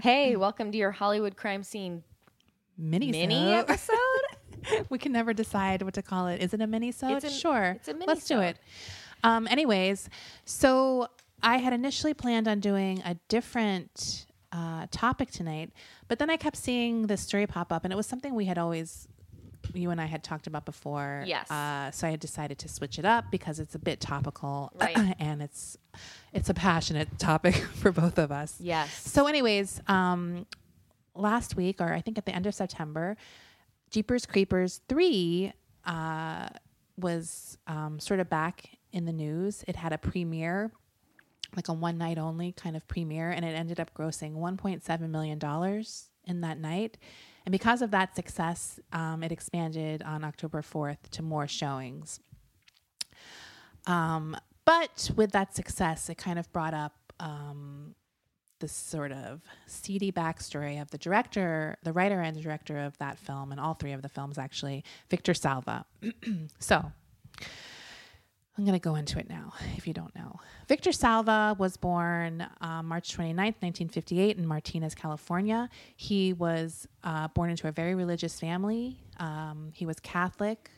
Hey, welcome to your Hollywood crime scene mini mini episode. we can never decide what to call it. Is it a mini so? Sure. it's a mini Let's do it. Um, anyways, so I had initially planned on doing a different uh, topic tonight, but then I kept seeing this story pop up, and it was something we had always. You and I had talked about before. Yes. Uh, so I had decided to switch it up because it's a bit topical, Right. and it's it's a passionate topic for both of us. yes. So, anyways, um, last week, or I think at the end of September, Jeepers Creepers 3 uh, was um, sort of back in the news. It had a premiere, like a one night only kind of premiere, and it ended up grossing $1.7 million in that night. And because of that success, um, it expanded on October 4th to more showings. Um, but with that success, it kind of brought up um, this sort of seedy backstory of the director, the writer and the director of that film, and all three of the films actually, Victor Salva. so I'm going to go into it now if you don't know. Victor Salva was born uh, March 29th, 1958, in Martinez, California. He was uh, born into a very religious family. Um, he was Catholic.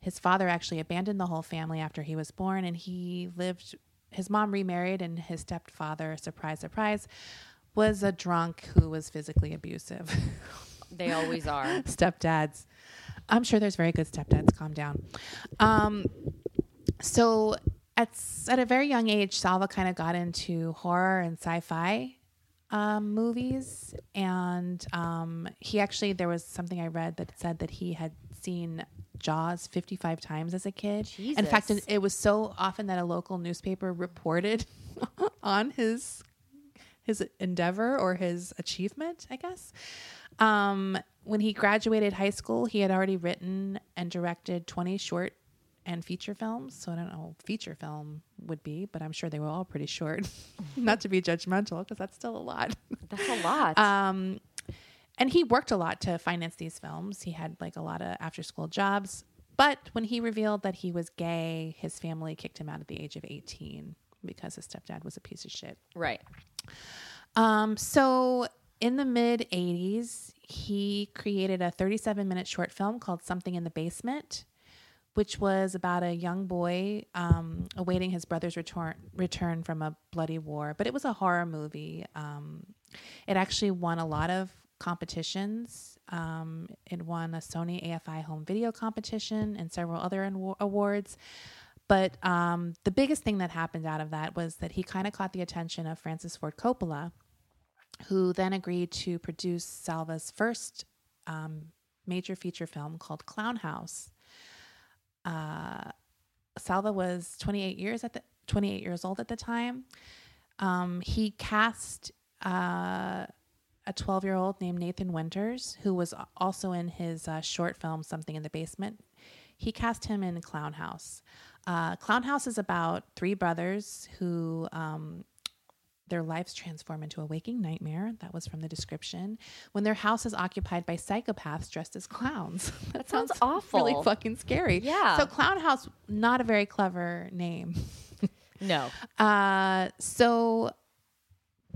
His father actually abandoned the whole family after he was born, and he lived. His mom remarried, and his stepfather, surprise, surprise, was a drunk who was physically abusive. They always are. stepdads. I'm sure there's very good stepdads. Calm down. Um, so at at a very young age, Salva kind of got into horror and sci-fi um, movies, and um, he actually there was something I read that said that he had seen Jaws 55 times as a kid. In fact, Jesus. it was so often that a local newspaper reported on his his endeavor or his achievement, I guess. Um, when he graduated high school, he had already written and directed 20 short and feature films. So I don't know what feature film would be, but I'm sure they were all pretty short. Not to be judgmental, because that's still a lot. That's a lot. Um, and he worked a lot to finance these films. He had like a lot of after school jobs. But when he revealed that he was gay, his family kicked him out at the age of 18 because his stepdad was a piece of shit. right. Um, so in the mid 80s, he created a 37 minute short film called Something in the Basement, which was about a young boy um, awaiting his brother's return, return from a bloody war. But it was a horror movie. Um, it actually won a lot of competitions. Um, it won a Sony AFI home video competition and several other awa- awards. But um, the biggest thing that happened out of that was that he kind of caught the attention of Francis Ford Coppola, who then agreed to produce Salva's first um, major feature film called Clown House. Uh, Salva was 28 years at the 28 years old at the time. Um, he cast uh, a 12 year old named Nathan Winters, who was also in his uh, short film Something in the Basement. He cast him in Clown House. Uh, Clown House is about three brothers who um, their lives transform into a waking nightmare. That was from the description. When their house is occupied by psychopaths dressed as clowns. That sounds awful. Really fucking scary. Yeah. So Clown House, not a very clever name. No. Uh, so,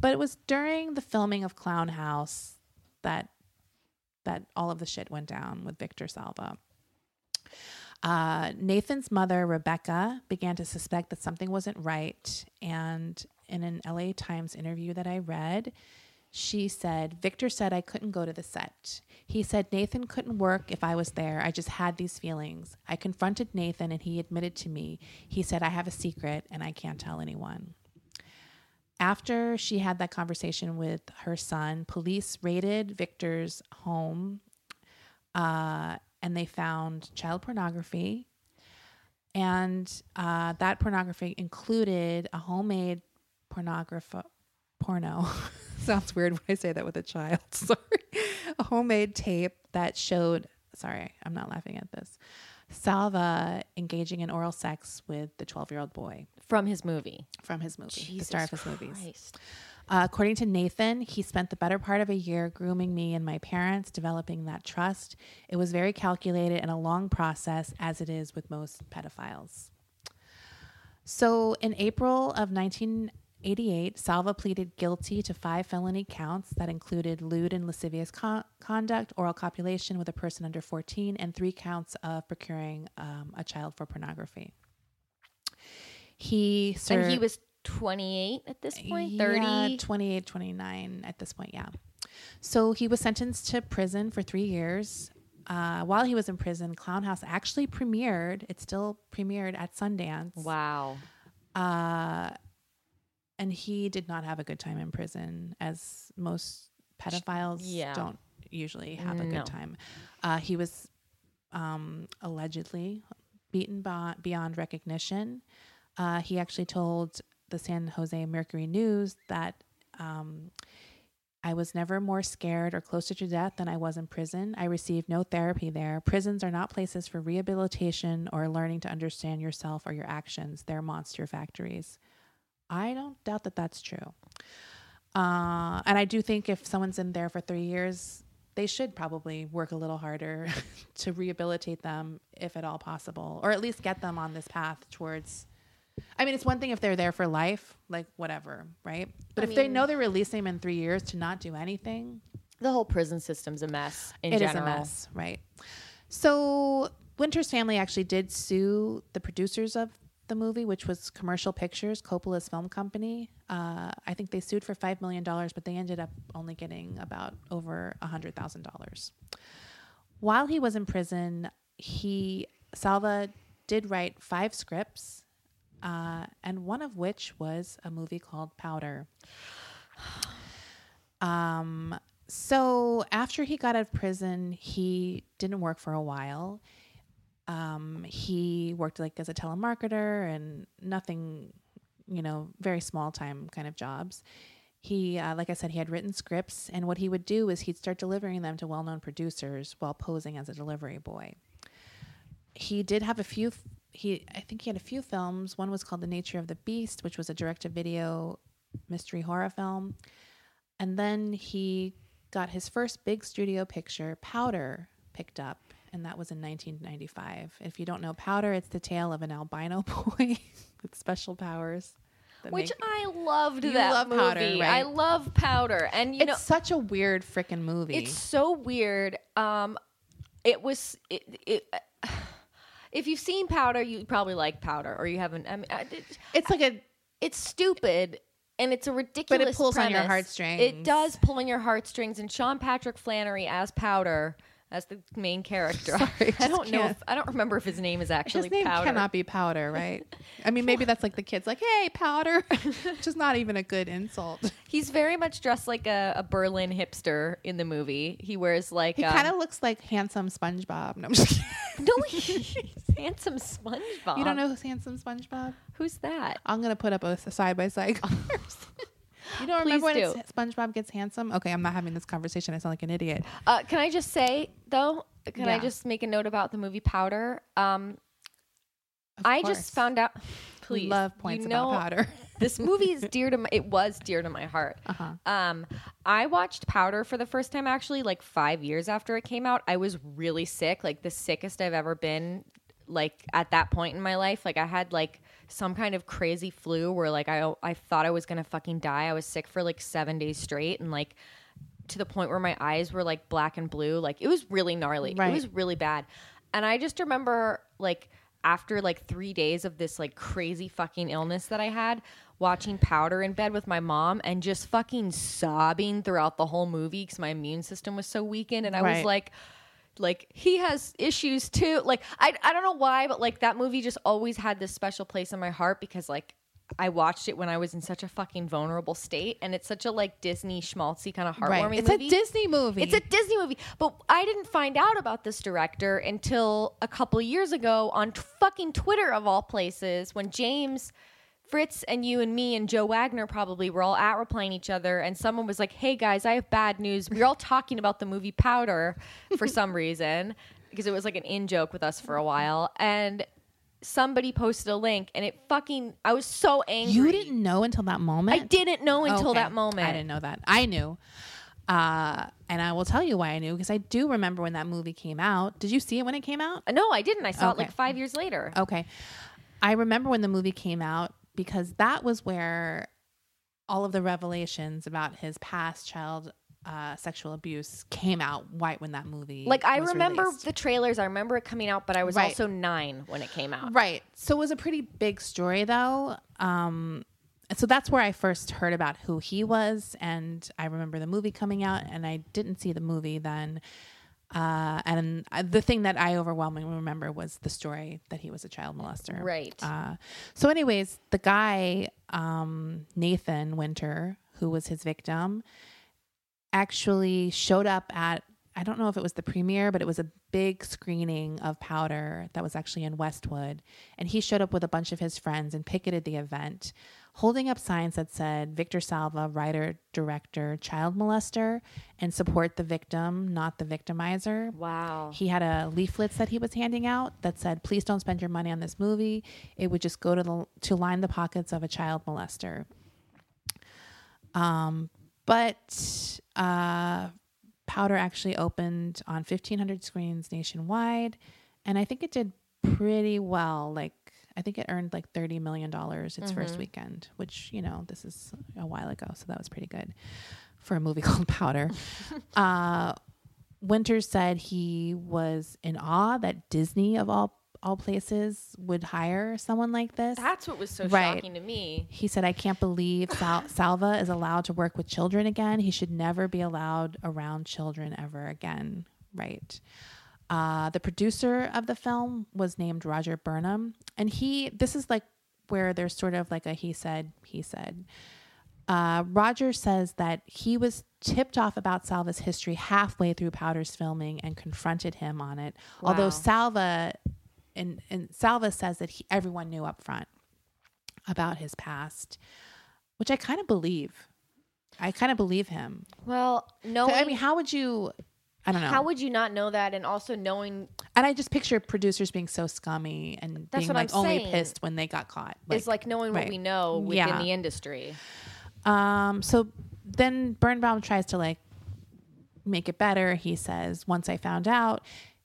but it was during the filming of Clown House that that all of the shit went down with Victor Salva. Uh, Nathan's mother, Rebecca, began to suspect that something wasn't right. And in an LA Times interview that I read, she said, Victor said I couldn't go to the set. He said Nathan couldn't work if I was there. I just had these feelings. I confronted Nathan and he admitted to me. He said, I have a secret and I can't tell anyone. After she had that conversation with her son, police raided Victor's home uh, and they found child pornography. And uh, that pornography included a homemade pornography porno. Sounds weird when I say that with a child. Sorry. A homemade tape that showed, sorry, I'm not laughing at this. Salva engaging in oral sex with the 12 year old boy From his movie. from his movie, the star of his movies. Uh, according to Nathan, he spent the better part of a year grooming me and my parents, developing that trust. It was very calculated and a long process, as it is with most pedophiles. So, in April of 19 1988, Salva pleaded guilty to five felony counts that included lewd and lascivious con- conduct, oral copulation with a person under 14, and three counts of procuring um, a child for pornography. He served, And he was 28 at this point, 30. yeah, 28, 29 at this point, yeah. So he was sentenced to prison for three years. Uh, while he was in prison, Clown House actually premiered. It still premiered at Sundance. Wow. Uh, and he did not have a good time in prison, as most pedophiles Yeah. don't usually have a No. good time. Uh, he was um, allegedly beaten by, beyond recognition. Uh, he actually told the San Jose Mercury News that um, I was never more scared or closer to death than I was in prison. I received no therapy there. Prisons are not places for rehabilitation or learning to understand yourself or your actions. They're monster factories. I don't doubt that that's true. Uh, and I do think if someone's in there for three years, they should probably work a little harder to rehabilitate them, if at all possible, or at least get them on this path towards. I mean, it's one thing if they're there for life, like whatever, right? But I if they know they're releasing them in three years to not do anything, The whole prison system's a mess in it is general. a mess, right? So Winter's family actually did sue the producers of the movie, which was Commercial Pictures, Coppola's film company. Uh, I think they sued for five million dollars, but they ended up only getting about over a hundred thousand dollars. While he was in prison, he Salva did write five scripts, uh, and one of which was a movie called Powder. Um, so after he got out of prison, he didn't work for a while. Um, he worked like as a telemarketer and nothing, you know, very small time kind of jobs. He, uh, like I said, he had written scripts, and what he would do is he'd start delivering them to well-known producers while posing as a delivery boy. He did have a few. He, I think he had a few films. One was called The Nature of the Beast, which was a direct-to-video mystery horror film. And then he got his first big studio picture, Powder, picked up, and that was in 1995. If you don't know Powder, it's the tale of an albino boy with special powers. Which make- I loved You that love movie. Powder, I love Powder. And you it's know such a weird freaking movie. It's so weird. Um, it was it. it if you've seen Powder, you probably like Powder, or you haven't. I mean, I- it, it's like a it's stupid and it's a ridiculous. But it pulls on your heartstrings. It does pull on your heartstrings. And Sean Patrick Flanery as Powder, as the main character. Sorry, I don't know. can't. If, I don't remember if his name is actually his name Powder. cannot be Powder, right? I mean, maybe that's like the kids, like, "Hey, Powder," which is not even a good insult. He's very much dressed like a, a Berlin hipster in the movie. He wears like He um, kind of looks like handsome SpongeBob. No, I'm just kidding. no, he's handsome SpongeBob. You don't know who's handsome SpongeBob? who's that? I'm gonna put up a side by side. You don't Please remember when it's- SpongeBob gets handsome? Okay, I'm not having this conversation. I sound like an idiot. Uh, can I just say though? Can I just make a note about the movie Powder? Um, I just found out. Please, love points you about powder. this movie is dear to my. It was dear to my heart. Uh-huh. Um, I watched Powder for the first time actually like five years after it came out. I was really sick, like the sickest I've ever been. Like at that point in my life, like I had like some kind of crazy flu where like I I thought I was gonna fucking die. I was sick for like seven days straight, and like to the point where my eyes were like black and blue. Like it was really gnarly. Right. It was really bad. And I just remember like after like three days of this like crazy fucking illness that I had, watching Powder in bed with my mom and just fucking sobbing throughout the whole movie because my immune system was so weakened. And I was like, like he has issues too. Like I I don't know why, but like that movie just always had this special place in my heart because like I watched it when I was in such a fucking vulnerable state, and it's such a like Disney schmaltzy kind of heartwarming Right. It's movie. a Disney movie. It's a Disney movie, but I didn't find out about this director until a couple years ago on t- fucking Twitter of all places when James Fritz and you and me and Joe Wagner probably were all at replying each other, and someone was like, "Hey guys, I have bad news." We're all talking about the movie Powder for some reason because it was like an in joke with us for a while, and somebody posted a link, and it fucking I was so angry. you didn't know until that moment. I didn't know until Okay. that moment. I didn't know that. I knew. Uh, and I will tell you why I knew because I do remember when that movie came out. Did you see it when it came out? No, I didn't. I saw it like five years later. Okay. I remember when the movie came out because that was where all of the revelations about his past child uh, sexual abuse came out right when that movie. Like I remember released. the trailers. I remember it coming out, but I was Right. also nine when it came out. Right. So it was a pretty big story, though. Um, so that's where I first heard about who he was, and I remember the movie coming out, and I didn't see the movie then. Uh, and the thing that I overwhelmingly remember was the story that he was a child molester. Right. Uh, so, anyways, the guy um, Nathan Winter, who was his victim, actually showed up at I don't know if it was the premiere, but it was a big screening of Powder that was actually in Westwood. And he showed up with a bunch of his friends and picketed the event, holding up signs that said Victor Salva, writer, director, child molester, and support the victim, not the victimizer. Wow. He had a leaflets that he was handing out that said, "Please don't spend your money on this movie. It would just go to the to line the pockets of a child molester." Um, but uh, Powder actually opened on 1,500 screens nationwide, and I think it did pretty well. Like I think it earned like 30 million dollars its first weekend, which you know this is a while ago, so that was pretty good for a movie called Powder. uh, Winters said he was in awe that Disney, of all all places, would hire someone like this. That's what was so Right. shocking to me. He said, I can't believe Sal- Salva is allowed to work with children again. He should never be allowed around children ever again. Right. Uh, the producer of the film was named Roger Birnbaum. And he, this is like where there's sort of like a he said, he said. Uh, Roger says that he was tipped off about Salva's history halfway through Powder's filming and confronted him on it. Although Salva, and, and Salva says that he, everyone knew up front about his past, which I kind of believe. I kind of believe him. Well, no. So, I mean, how would you? I don't know. how would you not know that? And also knowing and I just picture producers being so scummy and That's being what like I'm only saying. pissed when they got caught. is like knowing right. what we know within Yeah. the industry. Um, so then Birnbaum tries to like make it better. He says, once I found out,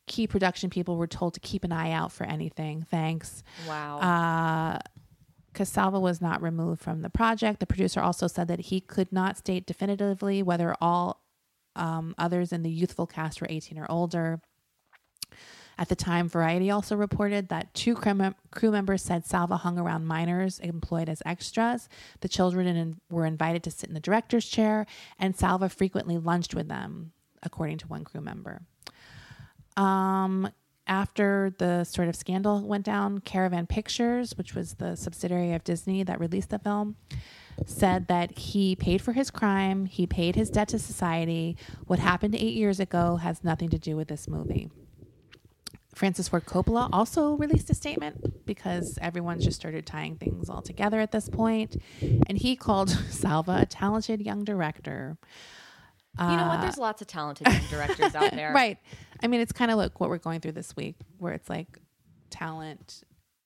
key production people were told to keep an eye out for anything. Thanks. Wow. Uh, Casalva was not removed from the project. The producer also said that he could not state definitively whether all um, others in the youthful cast were 18 or older. At the time, Variety also reported that two crew, members said Salva hung around minors employed as extras. The children were invited to sit in the director's chair, and Salva frequently lunched with them, according to one crew member. Um, after the sort of scandal went down, Caravan Pictures, which was the subsidiary of Disney that released the film, said that he paid for his crime, he paid his debt to society. What happened eight years ago has nothing to do with this movie. Francis Ford Coppola also released a statement because everyone's just started tying things all together at this point, and he called Salva a talented young director. you know what? Uh, There's lots of talented young directors out there. Right. I mean, it's kind of like what we're going through this week, where it's like talent.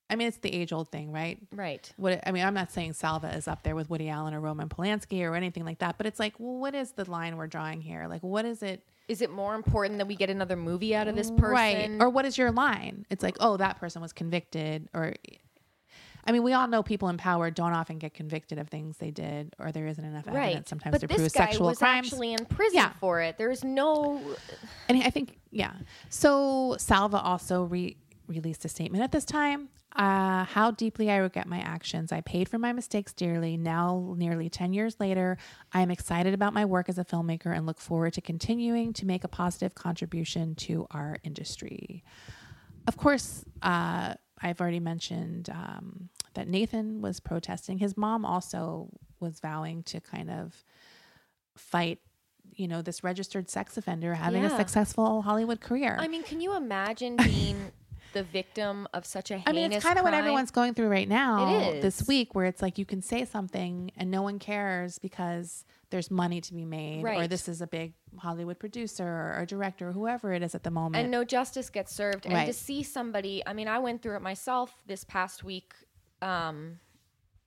I mean, it's the age old thing, right? Right. What I mean, I'm not saying Salva is up there with Woody Allen or Roman Polanski or anything like that, but it's like, well, what is the line we're drawing here? Like, what is it? Is it more important that we get another movie out of this person? Right. Or what is your line? It's like, oh, that person was convicted. Or, I mean, we all know people in power don't often get convicted of things they did, or there isn't enough right. evidence sometimes but to this prove guy sexual was crimes. actually in prison Yeah. for it. There's no. And I think, yeah. So Salva also re- released a statement at this time. Uh, how deeply I regret my actions. I paid for my mistakes dearly. Now, nearly 10 years later, I am excited about my work as a filmmaker and look forward to continuing to make a positive contribution to our industry. Of course, uh, I've already mentioned um, that Nathan was protesting. His mom also was vowing to kind of fight, you know, this registered sex offender having a successful Hollywood career. I mean, can you imagine being the victim of such a heinous I mean, it's kind of what everyone's going through right now It this week, where it's like you can say something and no one cares because there's money to be made, or Right. this is a big Hollywood producer or a director, or whoever it is at the moment. and no justice gets served. And to Right. see somebody, I mean, I went through it myself this past week um,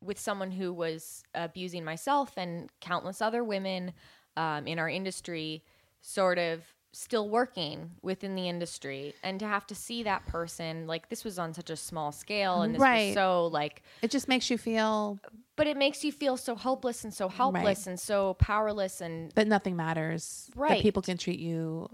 with someone who was abusing myself and countless other women um, in our industry, sort of still working within the industry and to have to see that person like this was on such a small scale and this Right. was so like It just makes you feel but it makes you feel so hopeless and so helpless and so powerless and that nothing matters. right That Right. people can treat you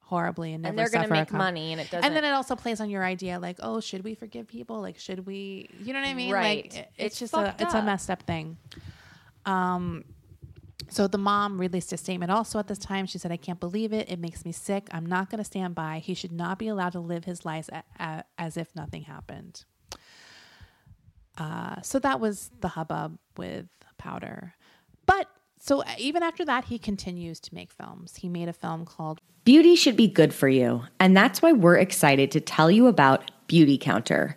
horribly and and they're going to make money and it doesn't And then it also plays on your idea, like, oh, should we forgive people? Like, should we? You know what I mean? Like, Right. it- It's it's, just a fucked it's a messed up thing. Um, so the mom released a statement also at this time. She said, "I can't believe it. It makes me sick. I'm not going to stand by. He should not be allowed to live his life as if nothing happened." Uh, so that was the hubbub with Powder, but. So even after that, he continues to make films. He made a film called Beauty should be good for you, and that's why we're excited to tell you about Beauty Counter.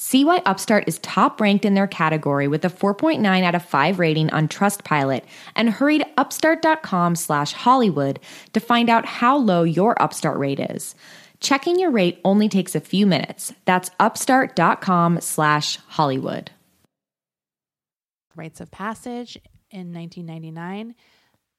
See why Upstart is top ranked in their category with a 4.9 out of 5 rating on Trustpilot and hurry to upstart.com slash Hollywood to find out how low your Upstart rate is. Checking your rate only takes a few minutes. That's upstart.com slash Hollywood. Rites of Passage in 1999.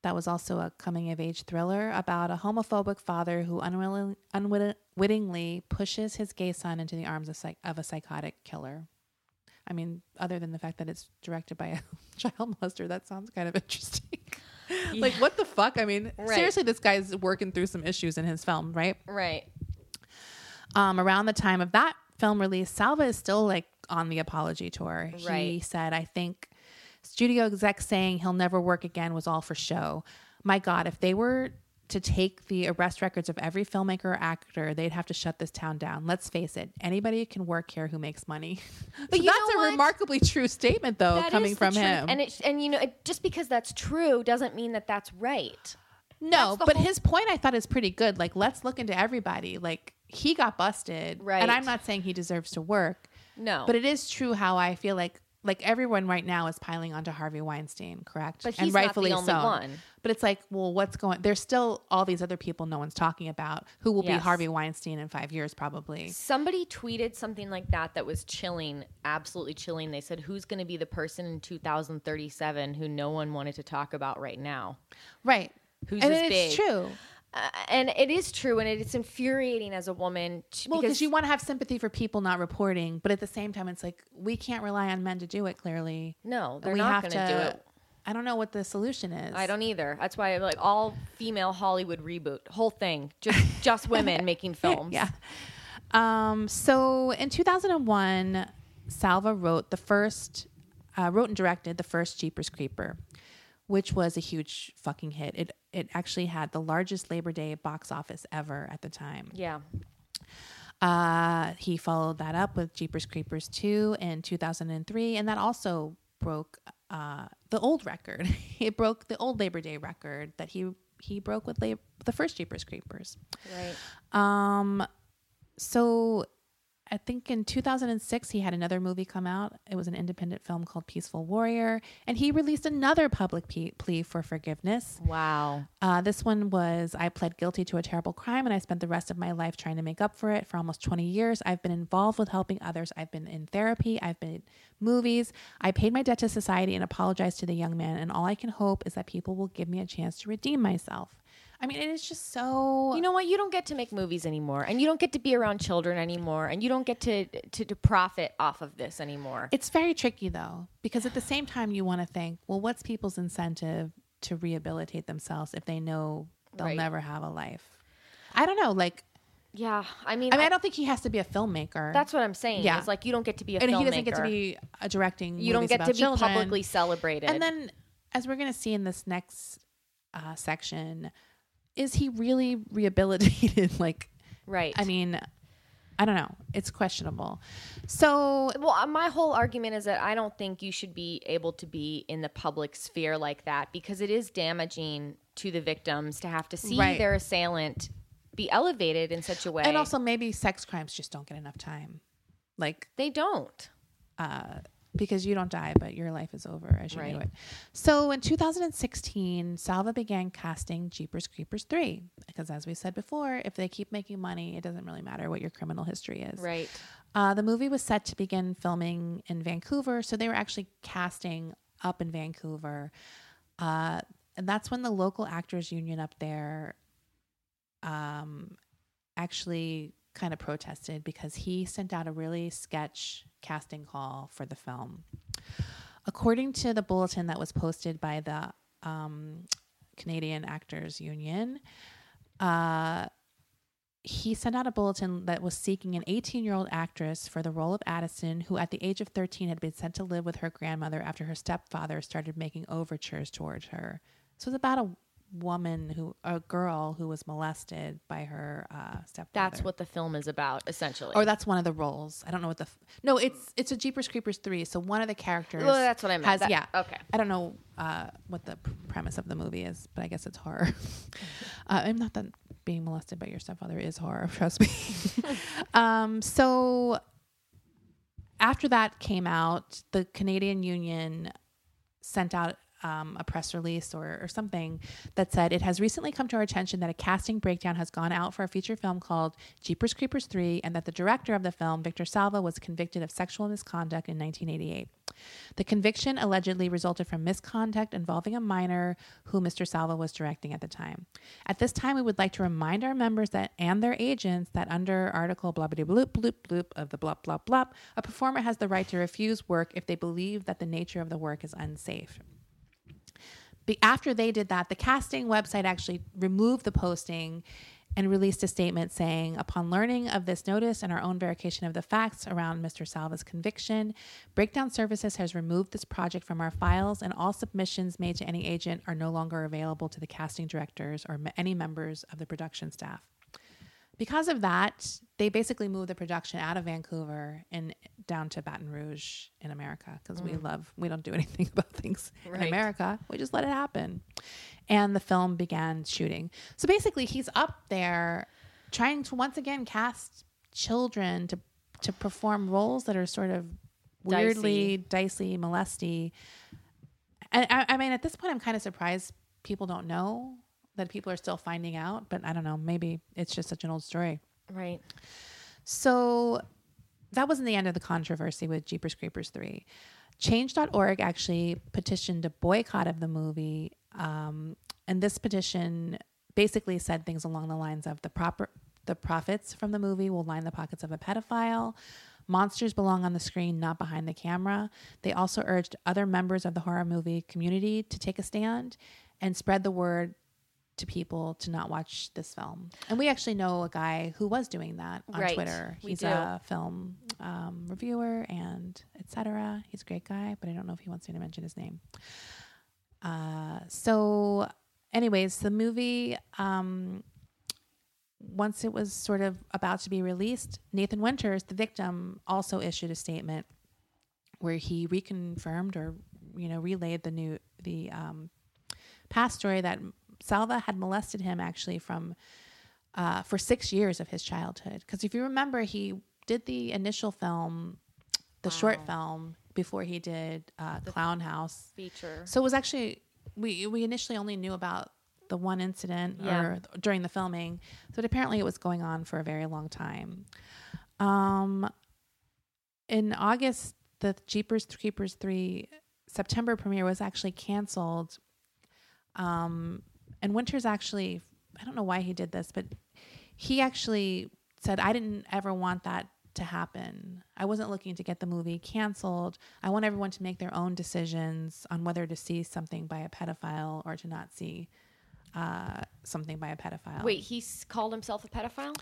That was also a coming of age thriller about a homophobic father who unwilling, unwittingly pushes his gay son into the arms of, psych, of a psychotic killer. I mean, other than the fact that it's directed by a child molester, that sounds kind of interesting. like, what the fuck? I mean, Right. seriously, this guy's working through some issues in his film, right? right um, around the time of that film release, Salva is still like on the apology tour. Right. He said, I think studio exec saying he'll never work again was all for show. My God, if they were to take the arrest records of every filmmaker or actor, they'd have to shut this town down. Let's face it, anybody can work here who makes money. But you that's a what? remarkably true statement, though, That coming from truth. him. and it and you know it, just because that's true doesn't mean that that's right No, That's but whole- his point I thought is pretty good. Like, let's look into everybody. Like, he got busted, Right. And I'm not saying he deserves to work, no but it is true how I feel like like everyone right now is piling onto Harvey Weinstein, correct? But and he's not the rightfully only so. one. But it's like, well, what's going? There's still all these other people no one's talking about who will be Harvey Weinstein in five years, probably. Somebody tweeted something like that that was chilling, absolutely chilling. They said, "Who's going to be the person in 2037 who no one wanted to talk about right now?" Right. Who's and this it's big? true. Uh, and it is true, and it's infuriating as a woman to, Well, because you want to have sympathy for people not reporting, but at the same time, it's like we can't rely on men to do it. Clearly, no, they're we not have going to do it. I don't know what the solution is. I don't either. That's why I'm like all female Hollywood reboot, whole thing, just just women making films. Yeah. Um, so in 2001, Salva wrote the first, uh, wrote and directed the first Jeepers Creeper, which was a huge fucking hit. It it actually had the largest Labor Day box office ever at the time. yeah. Uh, he followed that up with Jeepers Creepers 2 in 2003, and that also broke uh, the old record. it broke the old Labor Day record that he he broke with lab- the first Jeepers Creepers. Right. Um, so I think in 2006 he had another movie come out. It was an independent film called Peaceful Warrior, and he released another public pe- plea for forgiveness. Wow. Uh, this one was I pled guilty to a terrible crime and I spent the rest of my life trying to make up for it for almost 20 years. I've been involved with helping others. I've been in therapy. I've been in movies. I paid my debt to society and apologized to the young man. And all I can hope is that people will give me a chance to redeem myself. I mean, it is just so. You know what? You don't get to make movies anymore, and you don't get to be around children anymore, and you don't get to to, to profit off of this anymore. It's very tricky though, because at the same time, you want to think, well, what's people's incentive to rehabilitate themselves if they know they'll Right. never have a life? I don't know. Like, yeah, I mean, I mean, I I- don't think he has to be a filmmaker. that's what I'm saying. Yeah. It's like you don't get to be a and filmmaker. he doesn't get to be uh, directing. You don't get to be children. publicly celebrated. And then, as we're going to see in this next uh, section, is he really rehabilitated? like, right. I mean, I don't know. It's questionable. So Well, uh, my whole argument is that I don't think you should be able to be in the public sphere like that because it is damaging to the victims to have to see Right. their assailant be elevated in such a way. and also maybe sex crimes just don't get enough time, like they don't. uh, because you don't die, but your life is over as you knew it. So in 2016, Salva began casting Jeepers Creepers 3 because, as we said before, if they keep making money, it doesn't really matter what your criminal history is. Right. Uh, the movie was set to begin filming in Vancouver, so they were actually casting up in Vancouver. Uh, and that's when the local actors union up there um, actually kind of protested because he sent out a really sketch casting call for the film. According to the bulletin that was posted by the um, Canadian Actors Union, uh, he sent out a bulletin that was seeking an 18 year old actress for the role of Addison, who at the age of 13 had been sent to live with her grandmother after her stepfather started making overtures towards her. So it's about a woman who, a girl who was molested by her uh, stepfather. That's what the film is about, essentially. Or that's one of the roles. I don't know what the. F- no, it's it's a Jeepers Creepers three. So one of the characters. Well, that's what I meant. Has, That- yeah. okay. I don't know uh, what the pr- premise of the movie is, but I guess it's horror. uh, I'm not that being molested by your stepfather is horror. Trust me. um, so after that came out, the Canadian Union sent out um, a press release or, or something that said it has recently come to our attention that a casting breakdown has gone out for a feature film called Jeepers Creepers 3 and that the director of the film, Victor Salva, was convicted of sexual misconduct in 1988. The conviction allegedly resulted from misconduct involving a minor who Mr. Salva was directing at the time. At this time, we would like to remind our members that and their agents that under Article blah blah bloop bloop bloop of the blah blah blah, a performer has the right to refuse work if they believe that the nature of the work is unsafe. After they did that, the casting website actually removed the posting and released a statement saying, upon learning of this notice and our own verification of the facts around Mr. Salva's conviction, Breakdown Services has removed this project from our files, and all submissions made to any agent are no longer available to the casting directors or any members of the production staff. Because of that, they basically moved the production out of Vancouver and down to Baton Rouge in America because we mm. love, we don't do anything about things in America. We just let it happen. And the film began shooting. So basically, he's up there trying to once again cast children to to perform roles that are sort of weirdly dicey, molesty. And I, I mean, at this point, I'm kind of surprised people don't know that people are still finding out. But I don't know. Maybe it's just such an old story. right. So that wasn't the end of the controversy with Jeepers Creepers 3. Change.org actually petitioned a boycott of the movie. Um, and this petition basically said things along the lines of the proper the profits from the movie will line the pockets of a pedophile. Monsters belong on the screen, not behind the camera. They also urged other members of the horror movie community to take a stand and spread the word to people to not watch this film. And we actually know a guy who was doing that on Right. Twitter. He's a film um, reviewer and etc. He's a great guy, but I don't know if he wants me to mention his name. Uh, so, anyways, the movie. Um, once it was sort of about to be released, Nathan Winters, the victim, also issued a statement where he reconfirmed or you know, relayed the new the um, past story that Salva had molested him actually from uh, for six years of his childhood. Because if you remember, he did the initial film, the short film, before he did uh, Clown House. Feature. So it was actually we we initially only knew about the one incident Yeah. or during the filming, but apparently it was going on for a very long time. Um, in August, the Jeepers Creepers three September premiere was actually canceled. Um, and Winters actually, I don't know why he did this, but he actually said, I didn't ever want that to happen. I wasn't looking to get the movie canceled. I want everyone to make their own decisions on whether to see something by a pedophile or to not see uh, something by a pedophile. Wait, he called himself a pedophile?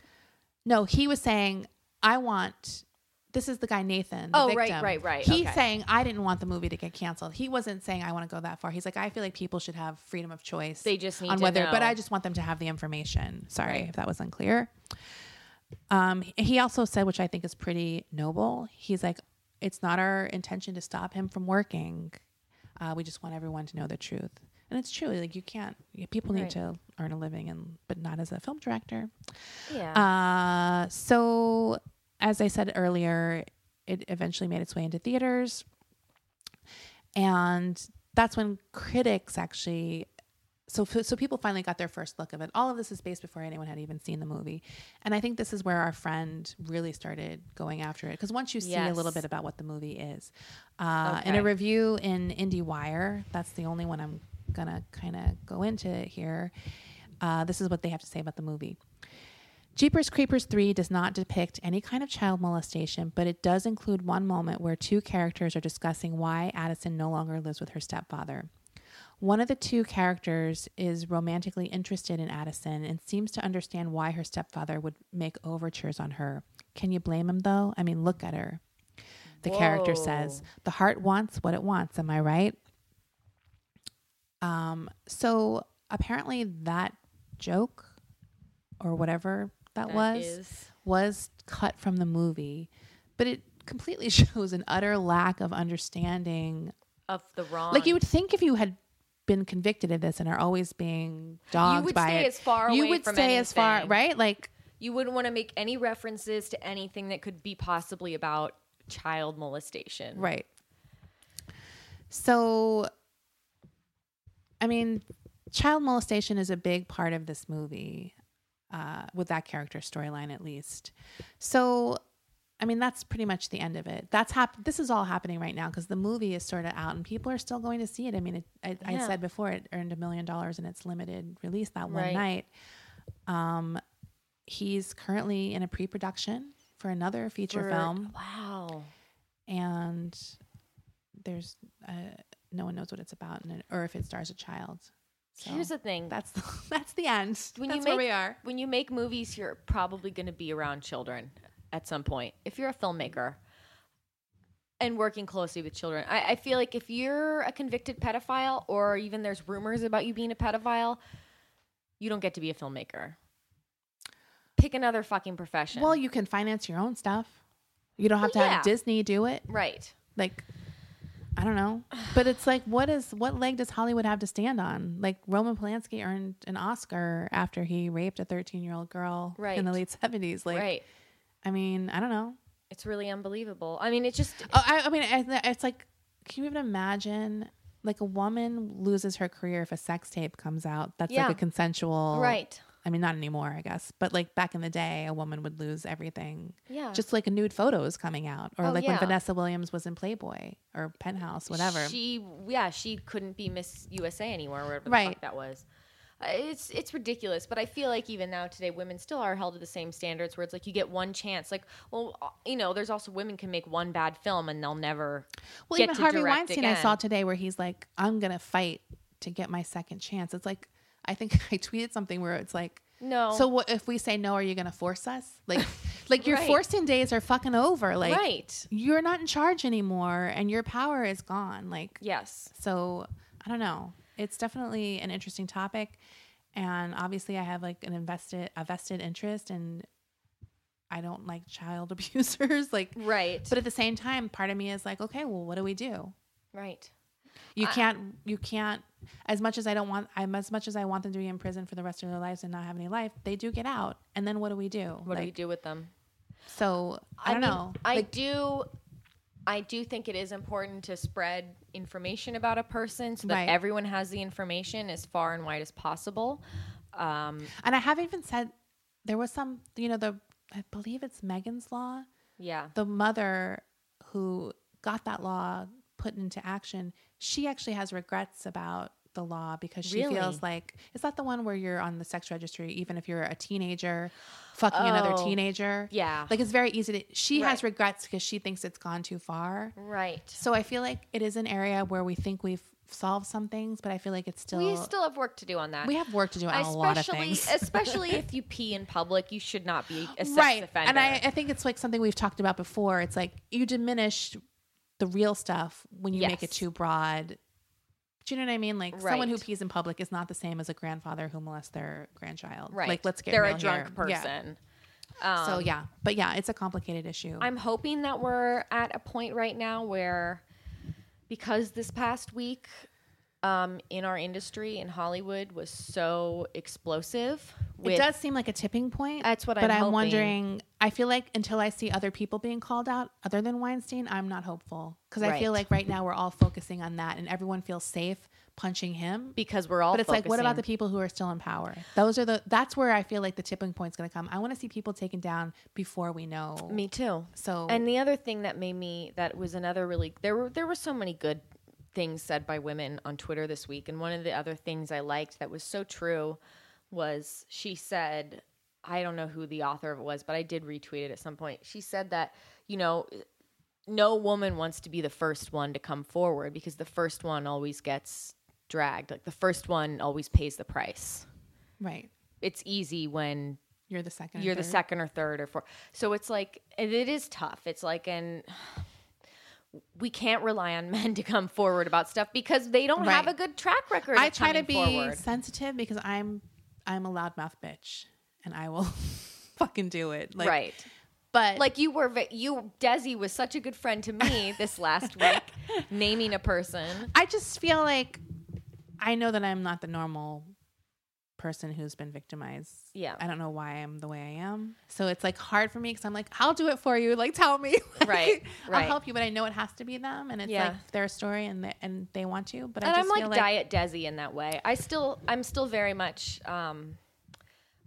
No, he was saying, I want. This is the guy Nathan. the Oh, right, victim. right, right. He's Okay. saying I didn't want the movie to get canceled. He wasn't saying I want to go that far. He's like I feel like people should have freedom of choice. They just need on to whether, but. I just want them to have the information. Sorry Right. if that was unclear. Um, he also said, which I think is pretty noble. He's like, it's not our intention to stop him from working. Uh, we just want everyone to know the truth, and it's true. Like you can't. People need Right. to earn a living, and but not as a film director. Yeah. Uh, so, as I said earlier, it eventually made its way into theaters. And that's when critics actually. So, so people finally got their first look of it. All of this is based before anyone had even seen the movie, and I think this is where our friend really started going after it. Because once you see a little bit about what the movie is, uh, in a review in IndieWire, that's the only one I'm gonna kind of go into here. Uh, this is what they have to say about the movie. Jeepers Creepers 3 does not depict any kind of child molestation, but it does include one moment where two characters are discussing why Addison no longer lives with her stepfather. One of the two characters is romantically interested in Addison and seems to understand why her stepfather would make overtures on her. Can you blame him though? I mean, look at her. The character says, The heart wants what it wants. Am I right? Um, so apparently that joke or whatever that, That was is- was cut from the movie, but it completely shows an utter lack of understanding. of the wrong. Like you would think if you had been convicted of this and are always being dogged You would by stay it, as far you away would from stay as far anything. right. Like you wouldn't want to make any references to anything that could be possibly about child molestation. Right. So, I mean, child molestation is a big part of this movie, uh, with that character storyline at least. So, I mean, that's pretty much the end of it. That's hap- This is all happening right now because the movie is sort of out and people are still going to see it. I mean, it, I, I said before it earned a million dollars in its limited release that one Right. night. Um, he's currently in a pre-production for another feature For- film Wow. and there's uh, no one knows what it's about and, or if it stars a child. So Here's the thing. that's that's the end. when that's you where make we are. when you make movies, you're probably going to be around children at some point. If you're a filmmaker and working closely with children, I, I feel like if you're a convicted pedophile, or even there's rumors about you being a pedophile, you don't get to be a filmmaker. Pick another fucking profession. Well, you can finance your own stuff. You don't have to Well, have. Disney do it. right. Like, I don't know, but it's like, what is what leg does Hollywood have to stand on? Like Roman Polanski earned an Oscar after he raped a 13 year old girl right. in the late 70s. Like, right. I mean, I don't know. It's really unbelievable. I mean, it just Oh, I, I mean, it's like, can you even imagine? Like a woman loses her career if a sex tape comes out. That's Yeah. like a consensual. right. I mean, not anymore, I guess. But like back in the day, a woman would lose everything. Yeah. Just like a nude photo is coming out, or Oh, like when. Vanessa Williams was in Playboy or Penthouse, whatever. She yeah, she couldn't be Miss USA anymore, wherever Right. fuck that was. Uh, It's it's ridiculous, but I feel like even now today, women still are held to the same standards. Where it's like you get one chance. Like, well, uh, you know, there's also women can make one bad film and they'll never. well, get even to Harvey Weinstein, I saw today where he's like, "I'm gonna fight to get my second chance." It's like, I think I tweeted something where it's like, No. So what if we say no? Are you gonna force us? Like, like your Right. forcing days are fucking over. Like, right. you're not in charge anymore, and your power is gone. Like, Yes. So I don't know. It's definitely an interesting topic, and obviously I have like an invested a vested interest, and I don't like child abusers. like, Right. but at the same time, part of me is like, okay, well, what do we do? right. You can't. You can't. As much as I don't want, I'm as much as I want them to be in prison for the rest of their lives and not have any life. They do get out, and then what do we do? What do you Like, do with them? So I, don't mean, know. I Like, do. I do think it is important to spread information about a person so that Right. everyone has the information as far and wide as possible. Um, and I have even said there was some. You know, the I believe it's Megan's law. yeah. the mother who got that law put into action, she actually has regrets about the law because she Really? feels like is that the one where you're on the sex registry even if you're a teenager fucking another Oh, teenager yeah. like it's very easy to she has regrets because she thinks it's gone too far Right. so i feel like it is an area where we think we've solved some things but i feel like it's still we still have work to do on that. we have work to do on a lot of especially things especially if you pee in public, you should not be a sex right offender. and I, I think it's like something we've talked about before it's like you diminish the real stuff when you make it too broad do you know what i mean like someone who pees in public is not the same as a grandfather who molests their grandchild right. like let's get they're a drunk here. Yeah. person. so yeah but yeah it's a complicated issue I'm hoping that we're at a point right now where, because this past week um, in our industry in Hollywood was so explosive. With, it does seem like a tipping point That's what but I'm But i'm wondering i feel like until i see other people being called out other than weinstein i'm not hopeful because i feel like right now we're all focusing on that and everyone feels safe punching him because we're all. But it's like, what about the people who are still in power? Those are the. That's where I feel like the tipping point's going to come. I want to see people taken down before we know. Me too. So And the other thing that made me that was another really there were there were so many good things said by women on Twitter this week, and one of the other things I liked that was so true was she said, I don't know who the author of it was, but I did retweet it at some point. She said that you know. No woman wants to be the first one to come forward because the first one always gets dragged. Like the first one always pays the price. right, It's easy when you're the second. you're the second or third or fourth. So it's like it, it is tough. It's like and we can't rely on men to come forward about stuff because they don't have a good track record. I try to be forward. sensitive because I'm I'm a loudmouth bitch, and I will fucking do it. Like, right. But Like you were, you Desi was such a good friend to me this last week, naming a person. I just feel like I know that I'm not the normal person who's been victimized. Yeah. I don't know why I'm the way I am. So it's like hard for me because I'm like, I'll do it for you. Like, tell me. Like, Right, I'll help you, but I know it has to be them, and it's Yeah. like their story, and they, and they want to. But I and just I'm feel like, diet Desi in that way. I still, I'm still very much um,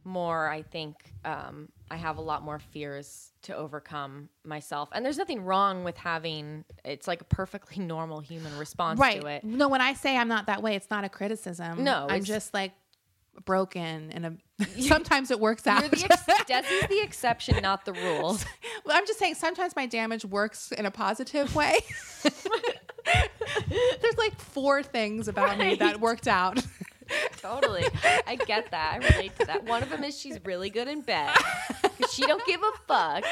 more. I think um, I have a lot more fears to overcome myself, and there's nothing wrong with having. It's like a perfectly normal human response right. to it. No, when I say I'm not that way, it's not a criticism. No, I'm just like broken, and a, sometimes it works out. The ex- Desi's the exception, not the rule. Well, I'm just saying sometimes my damage works in a positive way. There's like four things about me that worked out. totally, I get that. I relate to that. One of them is she's really good in bed she don't give a fuck.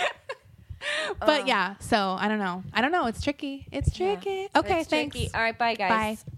But um, yeah, so I don't know. I don't know. It's tricky. It's tricky. Okay, It's thanks. tricky. All right, bye guys. Bye.